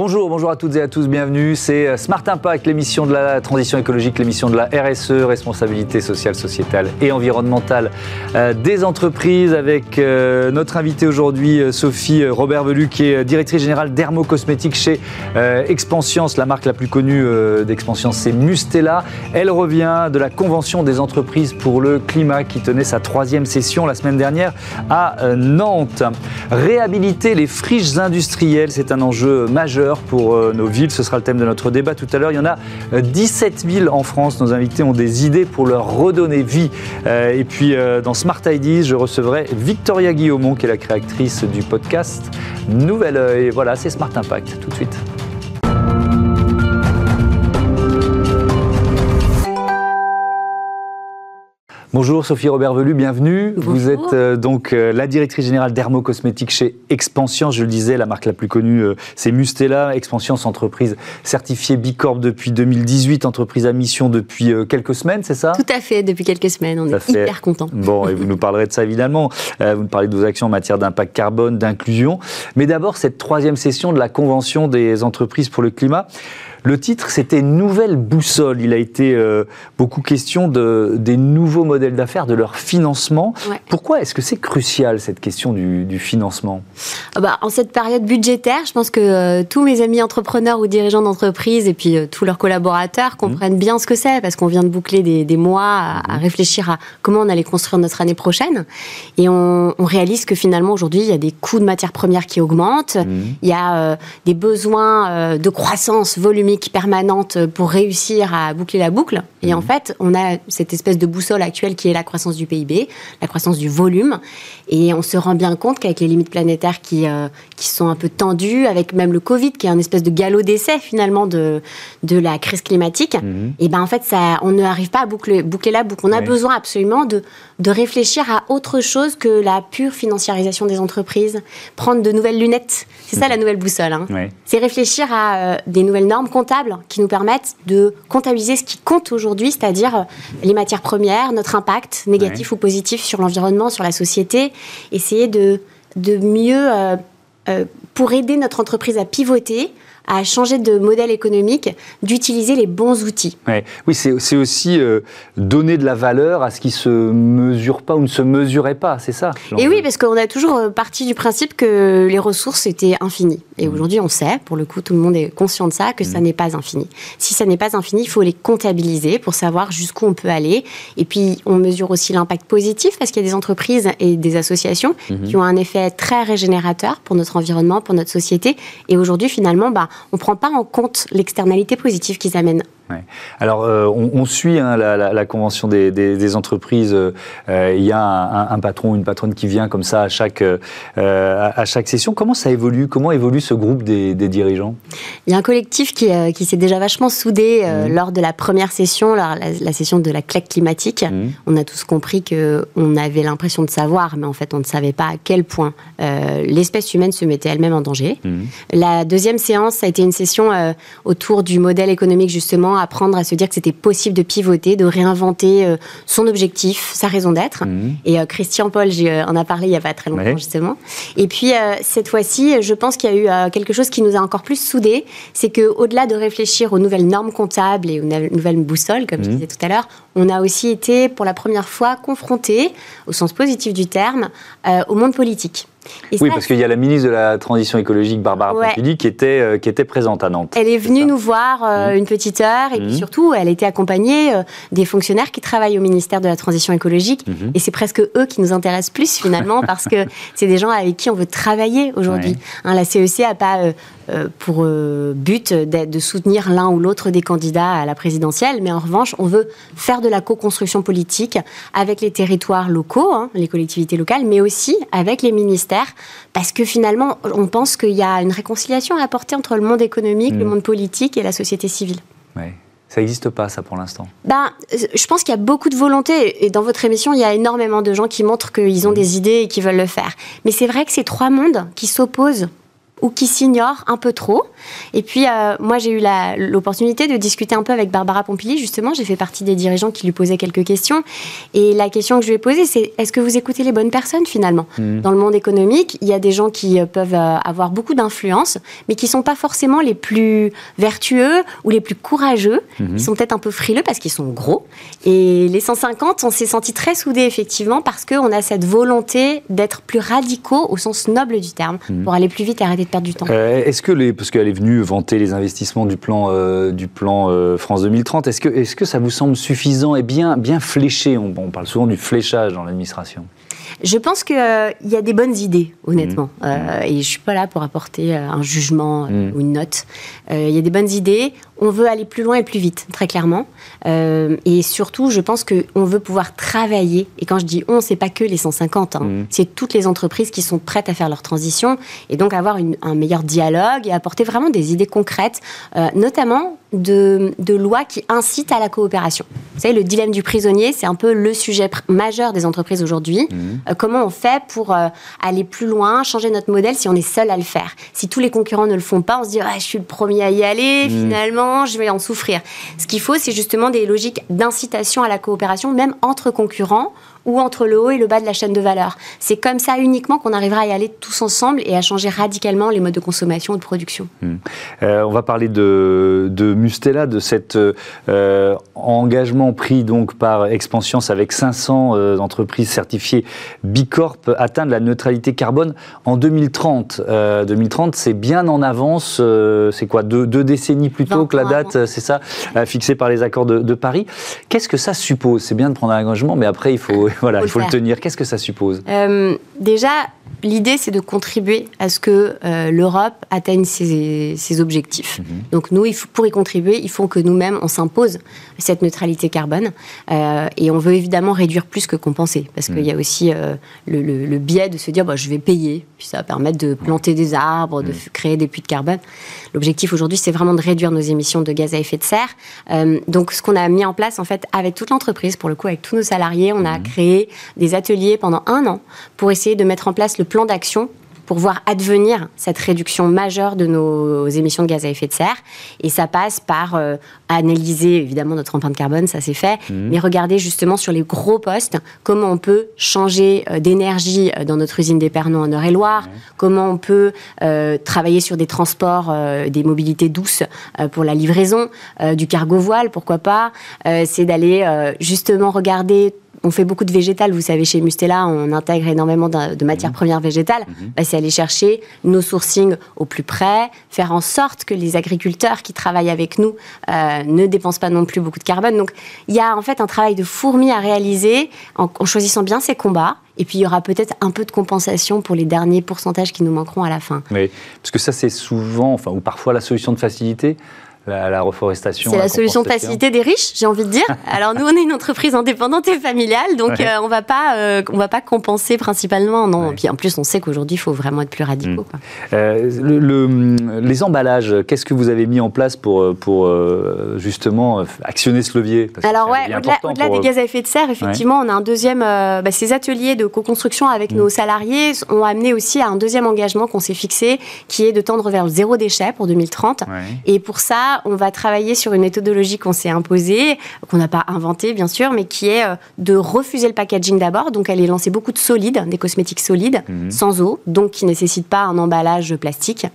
Bonjour, bonjour à toutes et à tous, bienvenue. C'est Smart Impact, l'émission de la transition écologique, l'émission de la RSE, responsabilité sociale, sociétale et environnementale euh, des entreprises, avec euh, notre invitée aujourd'hui, euh, Sophie Robert Velu, qui est directrice générale d'Hermocosmétiques chez Expansience, la marque la plus connue d'Expansience, c'est Mustela. Elle revient de la Convention des entreprises pour le climat qui tenait sa troisième session la semaine dernière à Nantes. Réhabiliter les friches industrielles, c'est un enjeu majeur pour euh, nos villes. Ce sera le thème de notre débat tout à l'heure. Il y en a 17 euh, 000 en France. Nos invités ont des idées pour leur redonner vie. Euh, et puis dans Smart Ideas, je recevrai Victoria Guillaumont, qui est la créatrice du podcast Nouvelle Oeil. Voilà, c'est Smart Impact. Tout de suite. Bonjour Sophie Robert Velu, bienvenue. Vous êtes euh, donc euh, la directrice générale d'Hermocosmétiques chez Expansion. Je le disais, la marque la plus connue, euh, c'est Mustela. Expansion, entreprise certifiée Bicorp depuis 2018, entreprise à mission depuis quelques semaines, c'est ça? Tout à fait, depuis quelques semaines. On est hyper contents. Bon, et vous nous parlerez de ça évidemment. vous nous parlez de vos actions en matière d'impact carbone, d'inclusion. Mais d'abord, cette troisième session de la Convention des entreprises pour le climat. Le titre, c'était Nouvelle boussole. Il a été euh, beaucoup question de, des nouveaux modèles d'affaires, de leur financement. Pourquoi est-ce que c'est crucial, cette question du, financement? Ah bah, En cette période budgétaire, je pense que euh, tous mes amis entrepreneurs ou dirigeants d'entreprise et puis euh, tous leurs collaborateurs mmh. comprennent bien ce que c'est, parce qu'on vient de boucler des, mois à, mmh. réfléchir à comment on allait construire notre année prochaine. Et on, réalise que finalement, aujourd'hui, il y a des coûts de matières premières qui augmentent, mmh. il y a des besoins de croissance permanente pour réussir à boucler la boucle. Et en mhm. fait, on a cette espèce de boussole actuelle qui est la croissance du PIB, la croissance du volume. Et on se rend bien compte qu'avec les limites planétaires qui, euh, qui sont un peu tendues, avec même le Covid qui est un espèce de galop d'essai finalement de, de la crise climatique, mhm. et ben en fait, ça, on n'arrive pas à boucler, boucler la boucle. On a besoin absolument de, de réfléchir à autre chose que la pure financiarisation des entreprises, prendre de nouvelles lunettes. C'est ça mhm. la nouvelle boussole. Hein. C'est réfléchir à euh, des nouvelles normes comptables qui nous permettent de comptabiliser ce qui compte aujourd'hui, c'est-à-dire euh, les matières premières, notre impact négatif ou positif sur l'environnement, sur la société, essayer de, de mieux, euh, pour aider notre entreprise à pivoter, à changer de modèle économique, d'utiliser les bons outils. Oui, c'est aussi euh, donner de la valeur à ce qui se mesure pas ou ne se mesurait pas, c'est ça Et oui, parce qu'on a toujours euh, parti du principe que les ressources étaient infinies. Et mmh. aujourd'hui, on sait, pour le coup, tout le monde est conscient de ça, que ça mmh. n'est pas infini. Si ça n'est pas infini, il faut les comptabiliser pour savoir jusqu'où on peut aller. Et puis, on mesure aussi l'impact positif, parce qu'il y a des entreprises et des associations mmh. qui ont un effet très régénérateur pour notre environnement, pour notre société. Et aujourd'hui, finalement, bah, on ne prend pas en compte l'externalité positive qu'ils amènent. Alors, euh, on, suit hein, la, convention des, entreprises. Euh, il y a un, patron, une patronne qui vient comme ça à chaque, euh, à chaque session. Comment ça évolue? Comment évolue ce groupe des, dirigeants? Il y a un collectif qui, qui s'est déjà vachement soudé mmh. lors de la première session, la, la, session de la claque climatique. Mmh. On a tous compris qu'on avait l'impression de savoir, mais en fait, on ne savait pas à quel point l'espèce humaine se mettait elle-même en danger. Mmh. La deuxième séance, ça a été une session autour du modèle économique, justement, apprendre à se dire que c'était possible de pivoter, de réinventer euh, son objectif, sa raison d'être. Mhm. Et euh, Christian Paul euh, en a parlé il n'y a pas très longtemps, justement. Et puis, cette fois-ci, je pense qu'il y a eu quelque chose qui nous a encore plus soudés, c'est qu'au-delà de réfléchir aux nouvelles normes comptables et aux nouvelles boussoles, comme je mhm. disais tout à l'heure, on a aussi été, pour la première fois, confrontés, au sens positif du terme, au monde politique oui, parce qu'il y a la ministre de la Transition écologique, Barbara ouais. qui était, euh, qui était présente à Nantes. Elle est venue nous voir euh, mmh. une petite heure et puis mmh. surtout, elle était accompagnée euh, des fonctionnaires qui travaillent au ministère de la Transition écologique. Mmh. Et c'est presque eux qui nous intéressent plus finalement parce que c'est des gens avec qui on veut travailler aujourd'hui. Hein, la CEC n'a pas pour but de soutenir l'un ou l'autre des candidats à la présidentielle, mais en revanche, on veut faire de la co-construction politique avec les territoires locaux, hein, les collectivités locales, mais aussi avec les ministères parce que finalement, on pense qu'il y a une réconciliation à apporter entre le monde économique, le mm. monde politique et la société civile. Ouais. Ça n'existe pas, ça, pour l'instant ben, Je pense qu'il y a beaucoup de volonté. Et dans votre émission, il y a énormément de gens qui montrent qu'ils ont mm. des idées et qui veulent le faire. Mais c'est vrai que ces trois mondes qui s'opposent ou qui s'ignorent un peu trop. Et puis, euh, moi, j'ai eu l'opportunité de discuter un peu avec Barbara Pompili, justement. J'ai fait partie des dirigeants qui lui posaient quelques questions. Et la question que je lui ai posée, c'est est-ce que vous écoutez les bonnes personnes, finalement? Mmh. Dans le monde économique, il y a des gens qui euh, peuvent euh, avoir beaucoup d'influence, mais qui ne sont pas forcément les plus vertueux ou les plus courageux. Mmh. Ils sont peut-être un peu frileux parce qu'ils sont gros. Et les 150, on s'est senti très soudés, effectivement, parce qu'on a cette volonté d'être plus radicaux au sens noble du terme, mmh. pour aller plus vite et arrêter de perdre du temps. est-ce que les, parce qu'elle est venue vanter les investissements du plan, euh, du plan euh, France 2030. Est-ce que, est que ça vous semble suffisant et bien, bien fléché? On, on parle souvent du fléchage dans l'administration. Je pense qu'il euh, y a des bonnes idées, honnêtement. Mmh. Euh, et je ne suis pas là pour apporter euh, un jugement mmh. ou une note. Il y a des bonnes idées. On veut aller plus loin et plus vite, très clairement. et surtout, je pense qu'on veut pouvoir travailler. Et quand je dis on, c'est pas que les 150. Hein. Mmh. C'est toutes les entreprises qui sont prêtes à faire leur transition. Et donc avoir un meilleur dialogue et apporter vraiment des idées concrètes, notamment de, de lois qui incitent à la coopération. Vous savez, le dilemme du prisonnier, c'est un peu le sujet majeur des entreprises aujourd'hui. Euh, comment on fait pour euh, aller plus loin, changer notre modèle si on est seul à le faire? Si tous les concurrents ne le font pas, on se dit ah, je suis le premier à y aller, mmh. finalement, je vais en souffrir. Ce qu'il faut, c'est justement des logiques d'incitation à la coopération, même entre concurrents ou entre le haut et le bas de la chaîne de valeur. C'est comme ça uniquement qu'on arrivera à y aller tous ensemble et à changer radicalement les modes de consommation et de production. Hmm. Euh, on va parler de, de, Mustela, de cet euh, engagement pris donc par Expansiance avec 500 euh, entreprises certifiées Bicorp atteindre la neutralité carbone en 2030. 2030, c'est bien en avance. c'est quoi deux, décennies plus tôt que la date, c'est ça, fixée par les accords de, de Paris. Qu'est-ce que ça suppose? C'est bien de prendre un engagement, mais après il faut voilà, il faut le, tenir. Qu'est-ce que ça suppose? Euh, Déjà, l'idée, c'est de contribuer à ce que euh, l'Europe atteigne ses, objectifs. Mhm. Donc nous, il faut, pour y contribuer, il faut que nous-mêmes, on s'impose cette neutralité carbone. Euh, et on veut évidemment réduire plus que compenser, parce qu'il y a mhm. aussi le, biais de se dire, bah, je vais payer, puis ça va permettre de planter des arbres, de mhm. créer des puits de carbone. L'objectif aujourd'hui, c'est vraiment de réduire nos émissions de gaz à effet de serre. donc ce qu'on a mis en place, en fait, avec toute l'entreprise, pour le coup, avec tous nos salariés, on a créé des ateliers pendant un an pour essayer de mettre en place le plan d'action pour voir advenir cette réduction majeure de nos émissions de gaz à effet de serre. Et ça passe par euh, analyser évidemment notre empreinte carbone, ça c'est fait, mmh. mais regarder justement sur les gros postes comment on peut changer euh, d'énergie euh, dans notre usine d'Épernon en Eure-et-Loire, mmh. comment on peut travailler sur des transports, des mobilités douces pour la livraison, du cargo voile, pourquoi pas. c'est d'aller justement regarder on fait beaucoup de végétal, vous savez, chez Mustela, on intègre énormément de, matières mhm. premières végétales. Mhm. Bah, c'est aller chercher nos sourcings au plus près, faire en sorte que les agriculteurs qui travaillent avec nous euh, ne dépensent pas non plus beaucoup de carbone. Donc, il y a en fait un travail de fourmi à réaliser en, choisissant bien ses combats. Et puis, il y aura peut-être un peu de compensation pour les derniers pourcentages qui nous manqueront à la fin. Oui, parce que ça, c'est souvent, enfin, ou parfois la solution de facilité la, reforestation. C'est la, solution de facilité des riches, j'ai envie de dire. Alors nous, on est une entreprise indépendante et familiale, donc euh, on va pas, euh, on va pas compenser principalement. Non. Puis en plus, on sait qu'aujourd'hui, il faut vraiment être plus radicaux. Mm. Euh, le, les emballages, qu'est-ce que vous avez mis en place pour, pour justement actionner ce levier? Alors ouais, au-delà, des gaz à effet de serre, effectivement, on a un deuxième. Bah, ces ateliers de co-construction avec mm. nos salariés ont amené aussi à un deuxième engagement qu'on s'est fixé, qui est de tendre vers le zéro déchet pour 2030. Et pour ça, on va travailler sur une méthodologie qu'on s'est imposée, qu'on n'a pas inventée bien sûr, mais qui est euh, de refuser le packaging d'abord. Donc elle est lancée beaucoup de solides, des cosmétiques solides, mhm. sans eau, donc qui ne nécessitent pas un emballage plastique.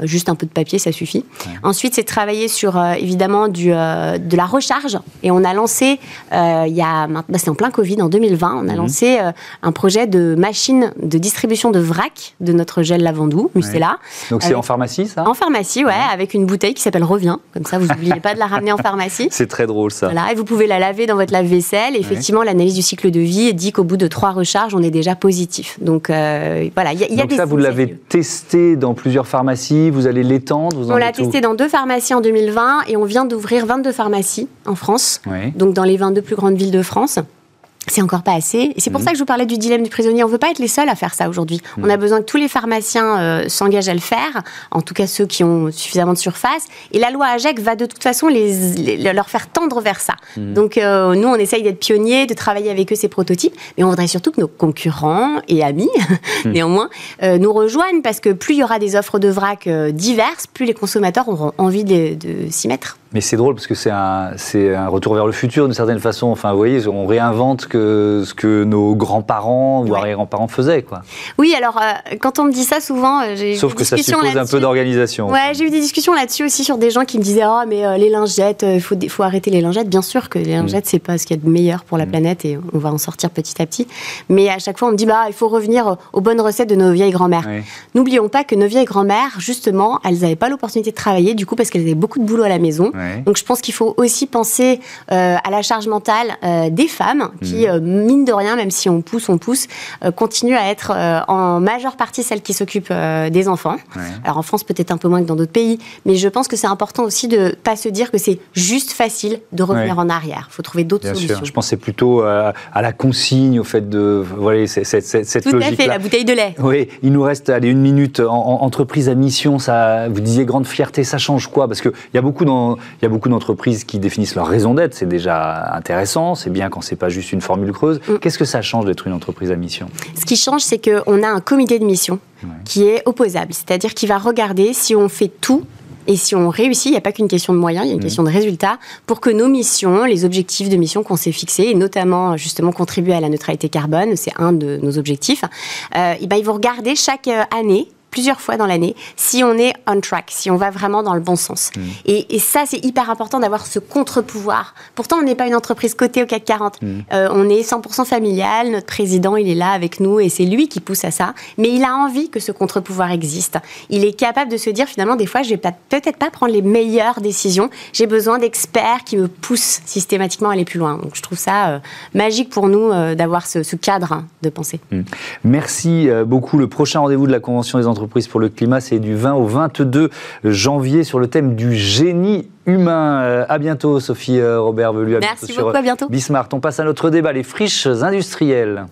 Euh, juste un peu de papier, ça suffit. Ensuite, c'est travailler sur euh, évidemment du, de la recharge. Et on a lancé, il y a, bah, c'est en plein Covid, en 2020, on a mhm. lancé un projet de machine de distribution de vrac de notre gel lavandou, Mustela. Donc c'est en pharmacie, ça? En pharmacie, ouais, avec une bouteille qui s'appelle Revient. Comme ça, vous n'oubliez pas de la ramener en pharmacie. C'est très drôle ça. Voilà, et vous pouvez la laver dans votre lave-vaisselle. Effectivement, l'analyse du cycle de vie dit qu'au bout de trois recharges, on est déjà positif. Donc euh, voilà, il y a, y a Donc ça, vous l'avez testé dans plusieurs pharmacies. Vous allez l'étendre. On l'a testé dans deux pharmacies en 2020 et on vient d'ouvrir 22 pharmacies en France. Donc dans les 22 plus grandes villes de France. C'est encore pas assez. Et c'est pour Mhm. ça que je vous parlais du dilemme du prisonnier. On veut pas être les seuls à faire ça aujourd'hui. On a besoin que tous les pharmaciens euh, s'engagent à le faire, en tout cas ceux qui ont suffisamment de surface. Et la loi AGEC va de toute façon les, les- leur faire tendre vers ça. Mhm. Donc euh, nous, on essaye d'être pionniers, de travailler avec eux ces prototypes, mais on voudrait surtout que nos concurrents et amis, néanmoins, euh, nous rejoignent parce que plus il y aura des offres de vrac diverses, plus les consommateurs auront envie de, de s'y mettre. Mais c'est drôle parce que c'est un, retour vers le futur d'une certaine façon. Enfin, vous voyez, on réinvente que, ce que nos grands-parents ou arrière-grands-parents faisaient, quoi. Oui, alors euh, quand on me dit ça souvent, euh, j'ai eu Sauf des que ça discussions suppose un peu d'organisation. Ouais, j'ai eu des discussions là-dessus aussi sur des gens qui me disaient oh mais euh, les lingettes, il faut, faut arrêter les lingettes. Bien sûr que Mm. les lingettes c'est pas ce qu'il y a de meilleur pour la planète et on va en sortir petit à petit. Mais à chaque fois on me dit bah il faut revenir aux bonnes recettes de nos vieilles grand-mères. N'oublions pas que nos vieilles grand-mères justement elles n'avaient pas l'opportunité de travailler du coup parce qu'elles avaient beaucoup de boulot à la maison. Ouais. Donc je pense qu'il faut aussi penser euh, à la charge mentale euh, des femmes qui, Mm. euh, mine de rien, même si on pousse, on pousse, continuent à être en majeure partie celles qui s'occupent des enfants. Ouais. Alors en France peut-être un peu moins que dans d'autres pays, mais je pense que c'est important aussi de pas se dire que c'est juste facile de revenir Ouais. en arrière. Il faut trouver d'autres solutions. sûr. Je pensais plutôt à, à la consigne, au fait de. Voilà, c'est- cette Tout à logique-là. fait, la bouteille de lait. Oui, il nous reste allez, une minute. En, en- entreprise à mission, ça, vous disiez grande fierté, ça change quoi? Parce qu'il y a beaucoup d'en- il y a beaucoup d'entreprises qui définissent leur raison d'être, c'est déjà intéressant, c'est bien quand c'est pas juste une formule creuse. Mm. Qu'est-ce que ça change d'être une entreprise à mission? Ce qui change, c'est qu'on a un comité de mission Ouais. qui est opposable, c'est-à-dire qui va regarder si on fait tout et si on réussit, il n'y a pas qu'une question de moyens, il y a une Mhm. question de résultats, pour que nos missions, les objectifs de mission qu'on s'est fixés, et notamment justement contribuer à la neutralité carbone, c'est un de nos objectifs, euh, et ben, ils vont regarder chaque euh, année plusieurs fois dans l'année si on est on track, si on va vraiment dans le bon sens. Mhm. Et, et ça, c'est hyper important d'avoir ce contre-pouvoir. Pourtant, on n'est pas une entreprise cotée au CAC 40. Mhm. Euh, on est 100% familial. Notre président, il est là avec nous et c'est lui qui pousse à ça. Mais il a envie que ce contre-pouvoir existe. Il est capable de se dire finalement, des fois, je vais pas- peut-être pas prendre les meilleures décisions. J'ai besoin d'experts qui me poussent systématiquement à aller plus loin. Donc, je trouve ça euh, magique pour nous euh, d'avoir ce, ce cadre hein, de pensée. Merci euh, beaucoup. Le prochain rendez-vous de la Convention des entreprises pour le climat, c'est du 20 au 22 janvier sur le thème du génie humain. Euh, À bientôt, Sophie euh, Robert Velu. Merci beaucoup, à bientôt. Bismart. On passe à notre débat, les friches industrielles.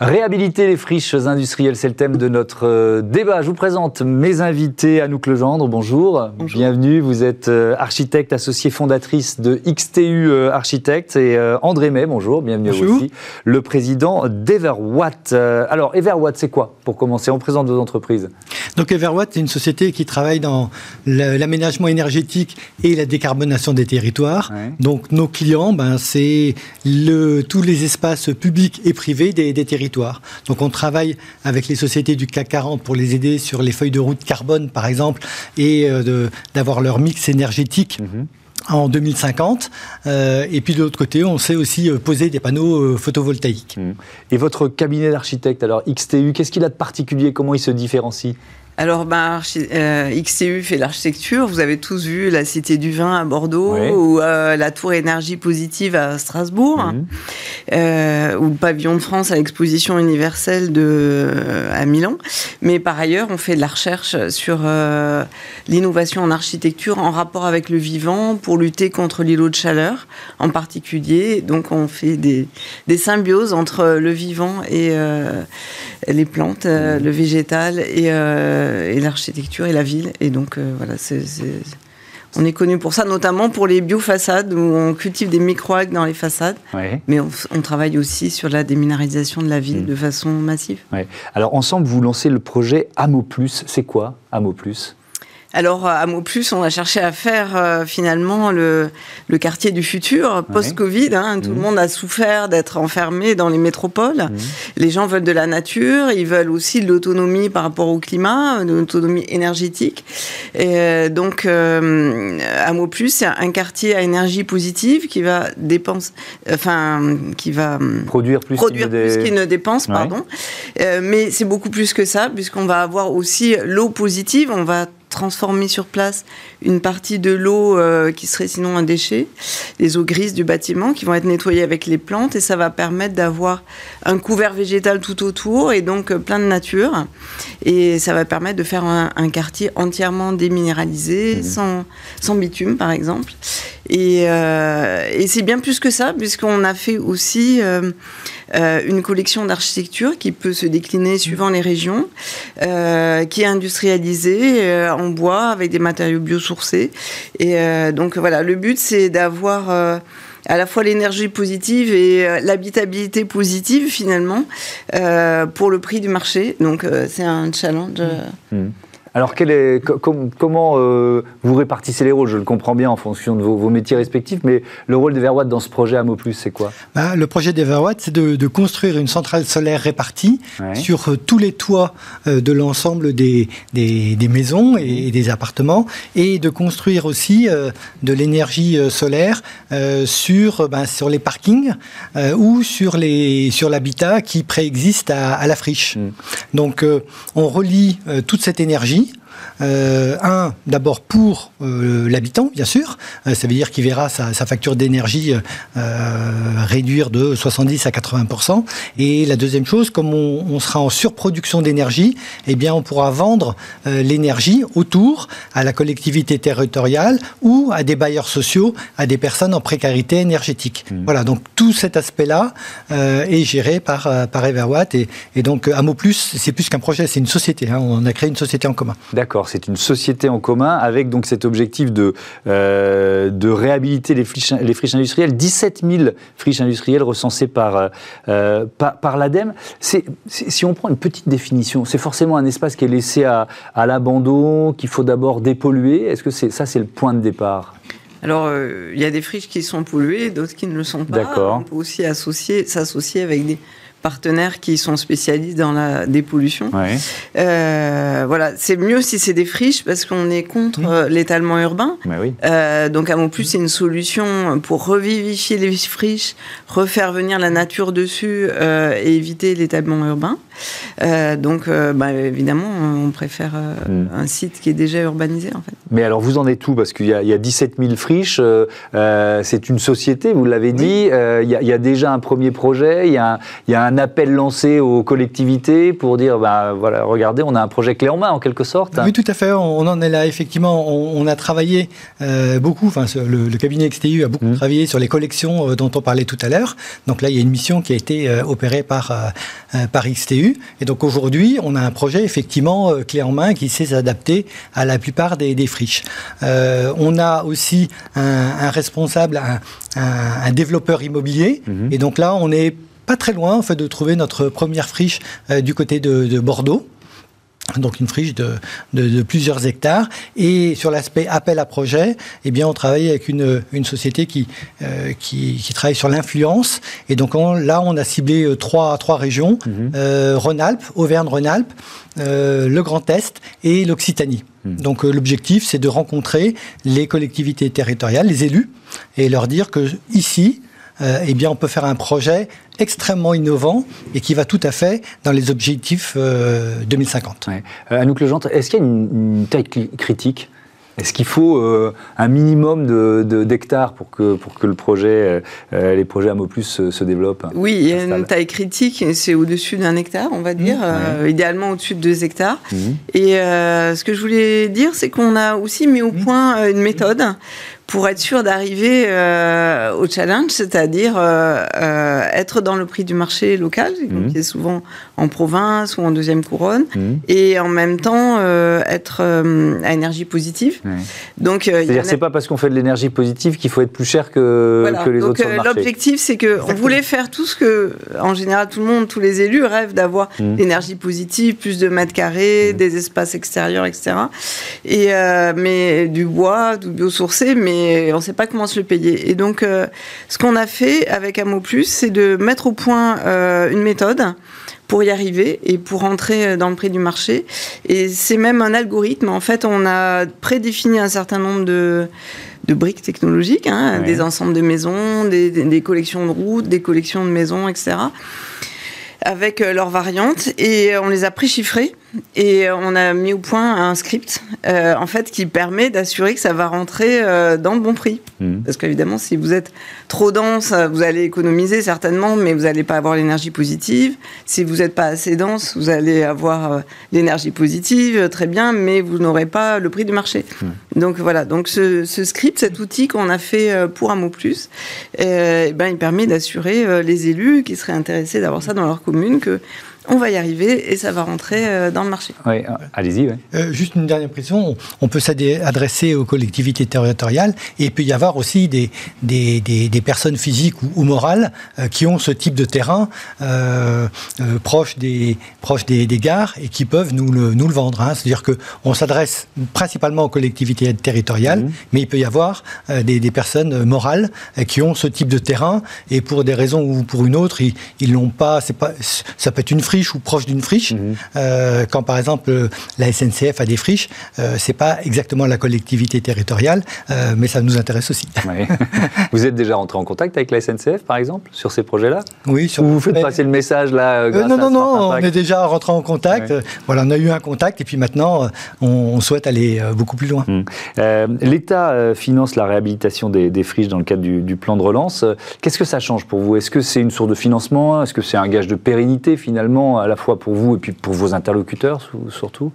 Réhabiliter les friches industrielles, c'est le thème de notre euh, débat. Je vous présente mes invités. Anouk Legendre, bonjour. Bienvenue. Vous êtes euh, architecte associée fondatrice de XTU euh, Architectes. Et euh, André May, bonjour. Bienvenue Bonjour. aussi. Le président d'Everwatt. Euh, alors, Everwatt, c'est quoi Pour commencer, on présente vos entreprises. Donc Everwatt, c'est une société qui travaille dans l'aménagement énergétique et la décarbonation des territoires. Ouais. Donc nos clients, ben, c'est le, tous les espaces publics et privés des, des territoires. Donc on travaille avec les sociétés du CAC 40 pour les aider sur les feuilles de route carbone, par exemple, et euh, d'avoir leur mix énergétique. En 2050. Euh, et puis de l'autre côté, on sait aussi euh, poser des panneaux photovoltaïques. Et votre cabinet d'architecte, alors XTU, qu'est-ce qu'il a de particulier? Comment il se différencie? Alors, ben, euh, XTU fait l'architecture. Vous avez tous vu la Cité du Vin à Bordeaux ou euh, la Tour Énergie Positive à Strasbourg Mhm. euh, ou le Pavillon de France à l'Exposition universelle de, à Milan. Mais par ailleurs, on fait de la recherche sur l'innovation en architecture en rapport avec le vivant pour lutter contre l'îlot de chaleur en particulier. Donc, on fait des, des symbioses entre le vivant et les plantes, euh, le végétal et, euh, et l'architecture et la ville. Et donc, euh, voilà, c'est... c'est- on est connu pour ça, notamment pour les biofaçades, où on cultive des microalgues dans les façades. Ouais. Mais on, on travaille aussi sur la déminéralisation de la ville Mm. de façon massive. Ouais. Alors, ensemble, vous lancez le projet Amo Plus. C'est quoi Amo Plus Alors, à Mot Plus, on a cherché à faire euh, finalement le, le quartier du futur, post-Covid. hein. Tout Mhm. le monde a souffert d'être enfermé dans les métropoles. Les gens veulent de la nature, ils veulent aussi de l'autonomie par rapport au climat, de l'autonomie énergétique. Et euh, donc, euh, à Mot Plus, c'est un quartier à énergie positive qui va dépenser, enfin, qui va Produire plus produire qu'il ne dé- ne dépense, Ouais. pardon. Euh, mais c'est beaucoup plus que ça, puisqu'on va avoir aussi l'eau positive. On va transformer sur place une partie de l'eau euh, qui serait sinon un déchet, les eaux grises du bâtiment, qui vont être nettoyées avec les plantes et ça va permettre d'avoir un couvert végétal tout autour et donc euh, plein de nature. Et ça va permettre de faire un, quartier entièrement déminéralisé, mmh. sans, sans bitume par exemple. Et, euh, et c'est bien plus que ça, puisqu'on a fait aussi euh, une collection d'architecture qui peut se décliner suivant les régions, euh, qui est industrialisée euh, en bois avec des matériaux biosourcés. Et donc voilà, le but c'est d'avoir à la fois l'énergie positive et l'habitabilité positive finalement pour le prix du marché. Donc c'est un challenge. Mmh. Alors, comment euh, vous répartissez les rôles? Je le comprends bien en fonction de vos, métiers respectifs, mais le rôle d'Everwatt dans ce projet Amo Plus, c'est quoi? Bah, Le projet d'Everwatt, c'est de, construire une centrale solaire répartie sur euh, tous les toits euh, de l'ensemble des, maisons et, des appartements, et de construire aussi de l'énergie solaire sur, ben, sur les parkings ou sur l'habitat qui préexiste à, la friche. Hmm. Donc, on relie toute cette énergie euh, un, d'abord pour euh, l'habitant, bien sûr. Euh, ça veut dire qu'il verra sa, facture d'énergie réduire de 70 à 80% Et la deuxième chose, comme on, sera en surproduction d'énergie, eh bien, on pourra vendre l'énergie autour à la collectivité territoriale ou à des bailleurs sociaux, à des personnes en précarité énergétique. Mmh. Voilà, donc tout cet aspect-là est géré par, par Everwatt. Et, et donc, Amo Plus, c'est plus qu'un projet, c'est une société. Hein. On a créé une société en commun. D'accord c'est une société en commun avec donc cet objectif de, euh, de réhabiliter les friches, les friches industrielles. 17 000 friches industrielles recensées par, euh, par, l'ADEME. si on prend une petite définition, c'est forcément un espace qui est laissé à, l'abandon, qu'il faut d'abord dépolluer. Est-ce que ça, c'est le point de départ? Alors, euh, il y a des friches qui sont polluées, d'autres qui ne le sont pas. On peut aussi s'associer avec des partenaires qui sont spécialistes dans la dépollution. Euh, voilà, c'est mieux si c'est des friches parce qu'on est contre euh, l'étalement urbain. Bah oui. euh, donc, à mon plus, c'est une solution pour revivifier les friches, refaire venir la nature dessus euh, et éviter l'étalement urbain. Euh, donc, bah, évidemment, on préfère hmm. un site qui est déjà urbanisé, en fait. Mais alors, vous en êtes où? Parce qu'il y, y, a 17 000 friches. c'est une société, vous l'avez dit. Il y, y, a déjà un premier projet. Il y, y a un appel lancé aux collectivités pour dire, bah, voilà, regardez, on a un projet clé en main en quelque sorte. Oui, tout à fait. On en est là. Effectivement, on, a travaillé euh, beaucoup. Enfin, le, cabinet XTU a beaucoup mmh. travaillé sur les collections euh, dont on parlait tout à l'heure. Donc là, il y a une mission qui a été euh, opérée par par XTU. Et donc aujourd'hui, on a un projet effectivement clé en main qui sait s'adapter à la plupart des, friches. on a aussi un, responsable, un, développeur immobilier. Mmh. Et donc là, on est pas très loin en fait, de trouver notre première friche euh, du côté de, Bordeaux donc une friche de, de, plusieurs hectares. Et sur l'aspect appel à projet, eh bien, on travaille avec une, une société qui, euh, qui, qui, travaille sur l'influence. Et donc là, on a ciblé euh, trois, trois régions, mhm. Rhône-Alpes, Auvergne-Rhône-Alpes, le Grand Est et l'Occitanie. Mhm. Donc l'objectif, c'est de rencontrer les collectivités territoriales, les élus, et leur dire que ici, eh bien, on peut faire un projet extrêmement innovant et qui va tout à fait dans les objectifs 2050. Euh, ouais. Euh, Anouk Legendre, est-ce qu'il y a une, taille critique? Est-ce qu'il faut euh, un minimum d'hectares de, pour, que, pour que le projet, les projets AMO+, se, se développent? Oui, il y a une taille critique, c'est au-dessus d'un hectare, on va mmh. dire, idéalement au-dessus de deux hectares. Mmh. Et ce que je voulais dire, c'est qu'on a aussi mis au mmh. point une méthode pour être sûr d'arriver euh, au challenge, c'est-à-dire euh, euh, être dans le prix du marché local, mmh. qui est souvent en province ou en deuxième couronne, mmh. et en même temps être à énergie positive. Donc, c'est-à-dire c'est pas parce qu'on fait de l'énergie positive qu'il faut être plus cher que, que les autres sur le marché. L'objectif, c'est que on voulait faire tout ce que, en général, tout le monde, tous les élus rêvent d'avoir mmh. l'énergie positive, plus de mètres carrés, des espaces extérieurs, etc. Et mais du bois, du biosourcé, mais on ne sait pas comment se le payer. Et donc, euh, ce qu'on a fait avec Amo Plus, c'est de mettre au point euh, une méthode pour y arriver et pour rentrer dans le prix du marché. Et c'est même un algorithme. En fait, on a prédéfini un certain nombre de, briques technologiques, hein, des ensembles de maisons, des, collections de routes, des collections de maisons, etc., avec euh, leurs variantes. Et on les a préchiffrées et on a mis au point un script euh, en fait qui permet d'assurer que ça va rentrer euh, dans le bon prix. Mhm. Parce qu'évidemment, si vous êtes trop dense, vous allez économiser certainement, mais vous n'allez pas avoir l'énergie positive. Si vous n'êtes pas assez dense, vous allez avoir euh, l'énergie positive, euh, très bien, mais vous n'aurez pas le prix du marché. Donc voilà, donc ce, ce script, cet outil qu'on a fait euh, pour un mot plus, euh, eh ben, il permet d'assurer euh, les élus qui seraient intéressés d'avoir ça dans leur commune que on va y arriver et ça va rentrer euh, dans le marché. Oui, euh, allez-y. ouais. Euh, juste une dernière précision, on, peut s'adresser aux collectivités territoriales et il peut y avoir aussi des, des, des- des personnes physiques ou, ou morales euh, qui ont ce type de terrain euh, euh, proche, des, proche des, des gares et qui peuvent nous le, nous le vendre. hein. C'est-à-dire qu'on s'adresse principalement aux collectivités territoriales, Mhm. mais il peut y avoir euh, des, des personnes morales euh, qui ont ce type de terrain et pour des raisons ou pour une autre, ils, l'ont pas, c'est pas, ça peut être une friche ou proche d'une friche. Mhm. Euh, quand par exemple la SNCF a des friches, euh, c'est pas exactement la collectivité territoriale, euh, mais ça nous intéresse aussi. Vous êtes déjà rentré en contact avec la SNCF, par exemple, sur ces projets-là? Oui, sur Ou vous faites mais- passer le message là Euh, grâce non, non, non, on est déjà rentré en contact. Voilà, on a eu un contact et puis maintenant, on, on souhaite aller beaucoup plus loin. Hum. L'État finance la réhabilitation des, des friches dans le cadre du, du plan de relance. Qu'est-ce que ça change pour vous? Est-ce que c'est une source de financement? Est-ce que c'est un gage de pérennité finalement, à la fois pour vous et puis pour vos interlocuteurs surtout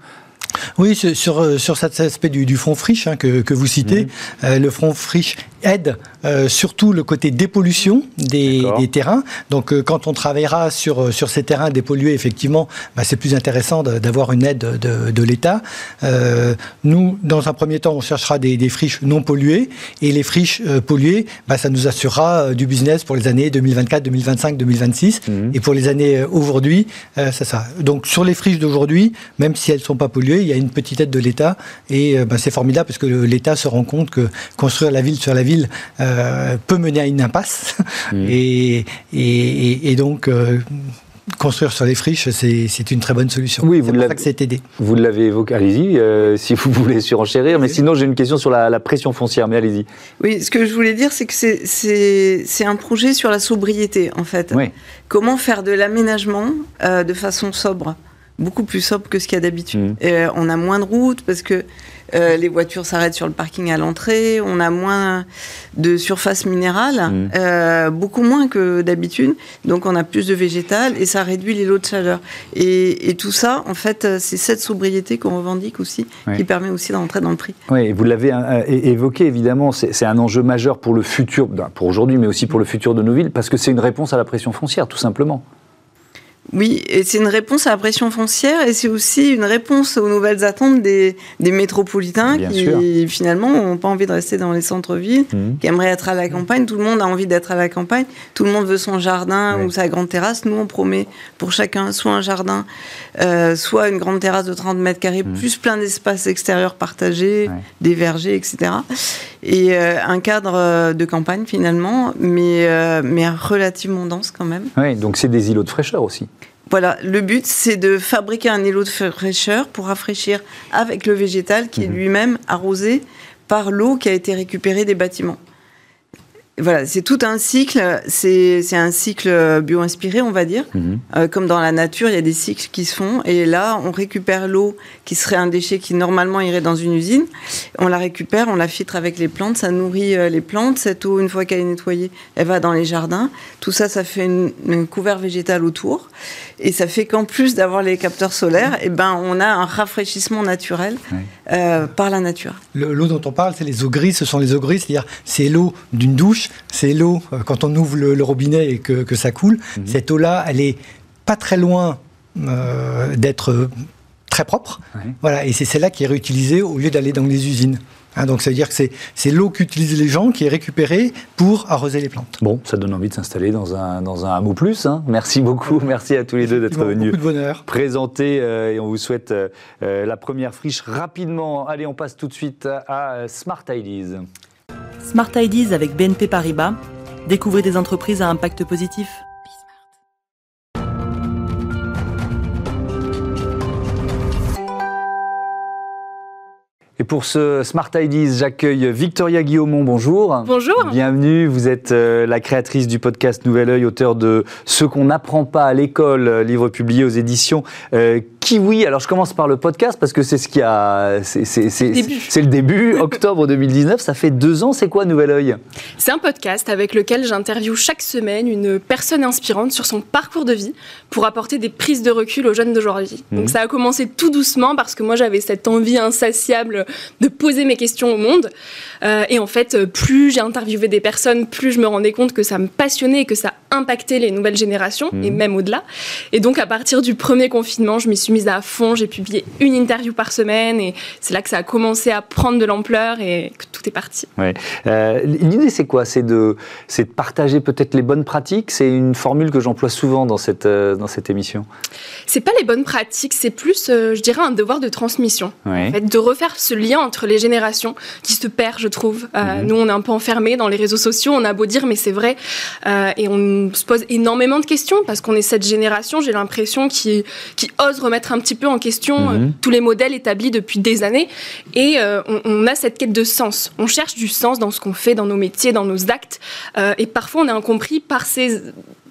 Oui, sur, sur, euh, sur cet aspect du, du fonds friche hein, que, que vous citez, euh, le fonds friche aide euh, surtout le côté dépollution des, terrains. Donc, euh, quand on travaillera sur, sur ces terrains dépollués, effectivement, bah, c'est plus intéressant d'avoir une aide de, de l'État. Euh, nous, dans un premier temps, on cherchera des, des friches non polluées et les friches polluées, bah, ça nous assurera du business pour les années 2024, 2025, 2026 Mhm. et pour les années aujourd'hui, c'est ça. Donc, sur les friches d'aujourd'hui, même si elles ne sont pas polluées, il y a une petite aide de l'État et euh, bah, c'est formidable parce que l'État se rend compte que construire la ville sur la ville euh, peut mener à une impasse Mhm. et, et, et- et donc euh, construire sur les friches, c'est c'est une très bonne solution. Oui, c'est vous pour ça l'avez- que c'est aidé. Vous l'avez évoqué, allez-y, euh, si vous voulez surenchérir, mais sinon j'ai une question sur la, la pression foncière, mais allez-y. Oui, ce que je voulais dire, c'est que c'est- c'est c'est un projet sur la sobriété, en fait. Oui. Comment faire de l'aménagement euh, de façon sobre? Beaucoup plus sobre que ce qu'il y a d'habitude. Mhm. Euh, on a moins de routes parce que euh, les voitures s'arrêtent sur le parking à l'entrée, on a moins de surface minérale, Mhm. euh, beaucoup moins que d'habitude, donc on a plus de végétal et ça réduit les lots de chaleur. Et, et tout ça, en fait, c'est cette sobriété qu'on revendique aussi, qui permet aussi d'entrer dans le prix. Oui, et vous l'avez évoqué, évidemment, c'est c'est un enjeu majeur pour le futur, ben, pour aujourd'hui, mais aussi pour le futur de nos villes, parce que c'est une réponse à la pression foncière, tout simplement. Oui, et c'est une réponse à la pression foncière et c'est aussi une réponse aux nouvelles attentes des, des métropolitains Bien qui sûr. finalement n'ont pas envie de rester dans les centres-villes, Mhm. qui aimeraient être à la campagne. Tout le monde a envie d'être à la campagne. Tout le monde veut son jardin Oui. ou sa grande terrasse. Nous, on promet pour chacun soit un jardin, euh, soit une grande terrasse de 30 mètres carrés, Mhm. plus plein d'espaces extérieurs partagés, Ouais. des vergers, etc. Et euh, un cadre euh, de campagne finalement, mais, euh, mais relativement dense quand même. Oui, donc c'est des îlots de fraîcheur aussi. Voilà, le but c'est de fabriquer un îlot de fraîcheur pour rafraîchir avec le végétal qui est Mhm. lui-même arrosé par l'eau qui a été récupérée des bâtiments. Voilà, c'est tout un cycle, c'est c'est un cycle bio-inspiré, on va dire. Mhm. Euh, comme dans la nature, il y a des cycles qui se font. Et là, on récupère l'eau qui serait un déchet qui normalement irait dans une usine. On la récupère, on la filtre avec les plantes, ça nourrit euh, les plantes. Cette eau, une fois qu'elle est nettoyée, elle va dans les jardins. Tout ça, ça fait une, une couvert végétal autour. Et ça fait qu'en plus d'avoir les capteurs solaires, eh ben, on a un rafraîchissement naturel Ouais. euh, par la nature. Le- L'eau dont on parle, c'est les eaux grises. Ce sont les eaux grises, c'est-à-dire c'est l'eau d'une douche, c'est l'eau euh, quand on ouvre le, le robinet et que, que ça coule. Mhm. Cette eau-là, elle est pas très loin euh, d'être très propre. Ouais. Voilà, et c'est celle-là qui est réutilisée au lieu d'aller dans les usines. Hein, donc ça veut dire que c'est l'eau qu'utilisent les gens qui est récupérée pour arroser les plantes. Bon, ça donne envie de s'installer dans un, dans un hameau plus. hein. Merci beaucoup, merci à tous les deux d'être venus. Beaucoup de bonheur. présenter euh, et on vous souhaite euh, la première friche rapidement. Allez, on passe tout de suite à euh, Smart Ideas. Smart Ideas avec BNP Paribas. Découvrez des entreprises à impact positif. Et pour ce Smart Ideas, j'accueille Victoria Guillaumont. Bonjour. Bonjour. Bienvenue, vous êtes euh, la créatrice du podcast Nouvel Oeil, auteur de Ce qu'on n'apprend pas à l'école, livre publié aux éditions euh, Kiwi. Alors je commence par le podcast parce que c'est ce qui a, c'est le début. Octobre 2019, ça fait deux ans. C'est quoi Nouvel Oeil? C'est un podcast avec lequel j'interviewe chaque semaine une personne inspirante sur son parcours de vie pour apporter des prises de recul aux jeunes d'aujourd'hui. Donc mhm. ça a commencé tout doucement parce que moi j'avais cette envie insatiable de poser mes questions au monde. Euh, et en fait, plus j'ai interviewé des personnes, plus je me rendais compte que ça me passionnait et que ça impactait les nouvelles générations et mhm. même au-delà. Et donc à partir du premier confinement, je m'y suis mise à fond. J'ai publié une interview par semaine et c'est là que ça a commencé à prendre de l'ampleur et que tout est parti. Ouais. Euh, l'idée, c'est quoi? C'est de, de partager peut-être les bonnes pratiques? C'est une formule que j'emploie souvent dans cette, euh, dans cette émission. C'est pas les bonnes pratiques, c'est plus, euh, je dirais, un devoir de transmission. En fait, de refaire ce lien entre les générations qui se perd, je trouve. Mhm. Nous, on est un peu enfermés dans les réseaux sociaux. On a beau dire, mais c'est vrai. et on se pose énormément de questions parce qu'on est cette génération, j'ai l'impression, qui, qui ose remettre un petit peu en question mhm. tous les modèles établis depuis des années. Et on, on, a cette quête de sens. On cherche du sens dans ce qu'on fait, dans nos métiers, dans nos actes. et parfois, on est incompris par ces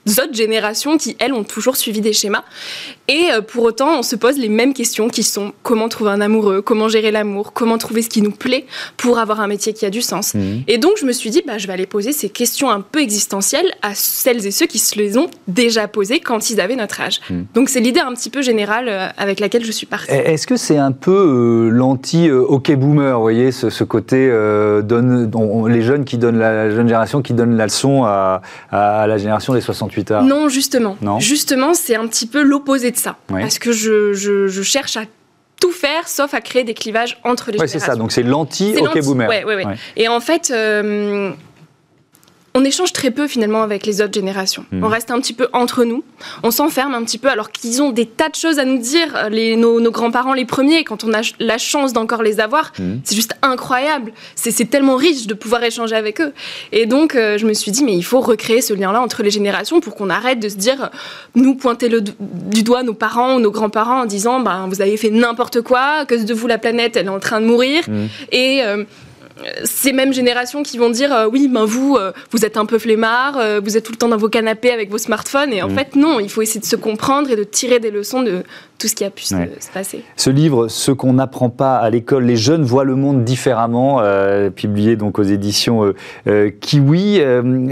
autres générations qui, elles, ont toujours suivi des schémas. Et euh, pour autant, on se pose les mêmes questions qui sont comment trouver un amoureux, comment gérer l'amour, comment trouver ce qui nous plaît pour avoir un métier qui a du sens. Mhm. Et donc, je me suis dit, bah, je vais aller poser ces questions un peu existentielles à celles et ceux qui se les ont déjà posées quand ils avaient notre âge. Mhm. Donc, c'est l'idée un petit peu générale euh, avec laquelle je suis partie. Est-ce que c'est un peu euh, l'anti-hockey boomer, vous voyez, ce, côté donne, les jeunes qui donnent la, jeune génération qui donne la leçon à, à la génération des 60 non, justement. Justement, c'est un petit peu l'opposé de ça. Parce que je, cherche à tout faire sauf à créer des clivages entre les ouais, c'est ça. Donc c'est l'anti-OK boomer. Ouais, ouais, Et en fait, euh, on échange très peu finalement avec les autres générations. Hmm. On reste un petit peu entre nous. On s'enferme un petit peu alors qu'ils ont des tas de choses à nous dire, les, nos, grands-parents les premiers, quand on a la chance d'encore les avoir. Hmm. C'est juste incroyable. C'est tellement riche de pouvoir échanger avec eux. Et donc, euh, je me suis dit, mais il faut recréer ce lien-là entre les générations pour qu'on arrête de se dire, nous pointer le, du doigt nos parents ou nos grands-parents en disant, bah, vous avez fait n'importe quoi, que de vous la planète, elle est en train de mourir. Hmm. Et. Euh, ces mêmes générations qui vont dire euh, oui, ben vous, euh, vous êtes un peu flemmard, euh, vous êtes tout le temps dans vos canapés avec vos smartphones. Et en mm. fait, non, il faut essayer de se comprendre et de tirer des leçons de tout ce qui a pu se, passer. Ce livre, Ce qu'on n'apprend pas à l'école, les jeunes voient le monde différemment, publié donc aux éditions Kiwi.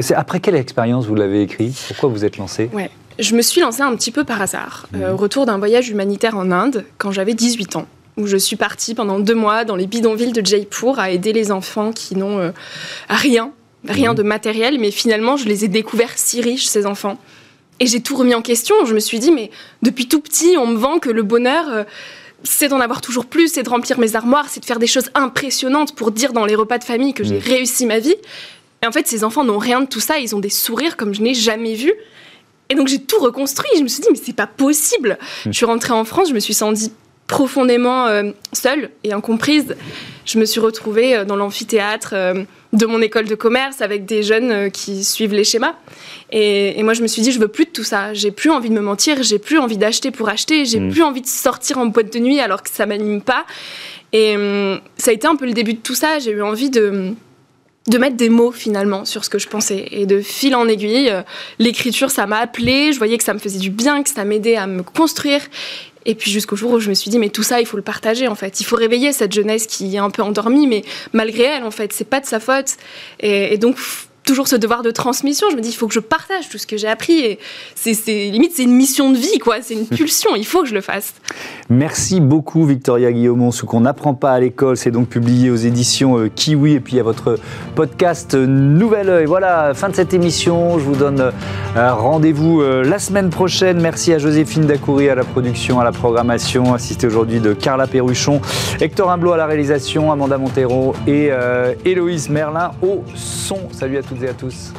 c'est après quelle expérience vous l'avez écrit? Pourquoi vous êtes lancé? Ouais. Je me suis lancée un petit peu par hasard, mm. au retour d'un voyage humanitaire en Inde, quand j'avais 18 ans où je suis partie pendant deux mois dans les bidonvilles de Jaipur à aider les enfants qui n'ont euh, rien, rien mhm. de matériel, mais finalement, je les ai découverts si riches, ces enfants. Et j'ai tout remis en question. Je me suis dit, mais depuis tout petit, on me vend que le bonheur, euh, c'est d'en avoir toujours plus, c'est de remplir mes armoires, c'est de faire des choses impressionnantes pour dire dans les repas de famille que j'ai mhm. réussi ma vie. Et en fait, ces enfants n'ont rien de tout ça, ils ont des sourires comme je n'ai jamais vu. Et donc j'ai tout reconstruit. Je me suis dit, mais c'est pas possible. Mhm. Je suis rentrée en France, je me suis sentie profondément euh, seule et incomprise. Je me suis retrouvée euh, dans l'amphithéâtre euh, de mon école de commerce avec des jeunes qui suivent les schémas. Et, moi, je me suis dit, je veux plus de tout ça. J'ai plus envie de me mentir, j'ai plus envie d'acheter pour acheter, j'ai mm. plus envie de sortir en boîte de nuit alors que ça m'anime pas. Et ça a été un peu le début de tout ça. J'ai eu envie de de mettre des mots finalement sur ce que je pensais et de fil en aiguille l'écriture ça m'a appelé je voyais que ça me faisait du bien que ça m'aidait à me construire et puis jusqu'au jour où je me suis dit, mais tout ça, il faut le partager en fait. Il faut réveiller cette jeunesse qui est un peu endormie, mais malgré elle, en fait, c'est pas de sa faute. Et, donc, toujours ce devoir de transmission. Je me dis, il faut que je partage tout ce que j'ai appris. Et c'est, limite, c'est une mission de vie, quoi. C'est une pulsion. Il faut que je le fasse. Merci beaucoup, Victoria Guillaumont. Ce qu'on n'apprend pas à l'école, c'est donc publié aux éditions euh, Kiwi et puis à votre podcast euh, Nouvel Oeil. Voilà, fin de cette émission. Je vous donne euh, rendez-vous la semaine prochaine. Merci à Joséphine Dacoury à la production, à la programmation, assistée aujourd'hui de Carla Perruchon, Hector Imblot à la réalisation, Amanda Montero et Héloïse Merlin au son. Salut à et à tous.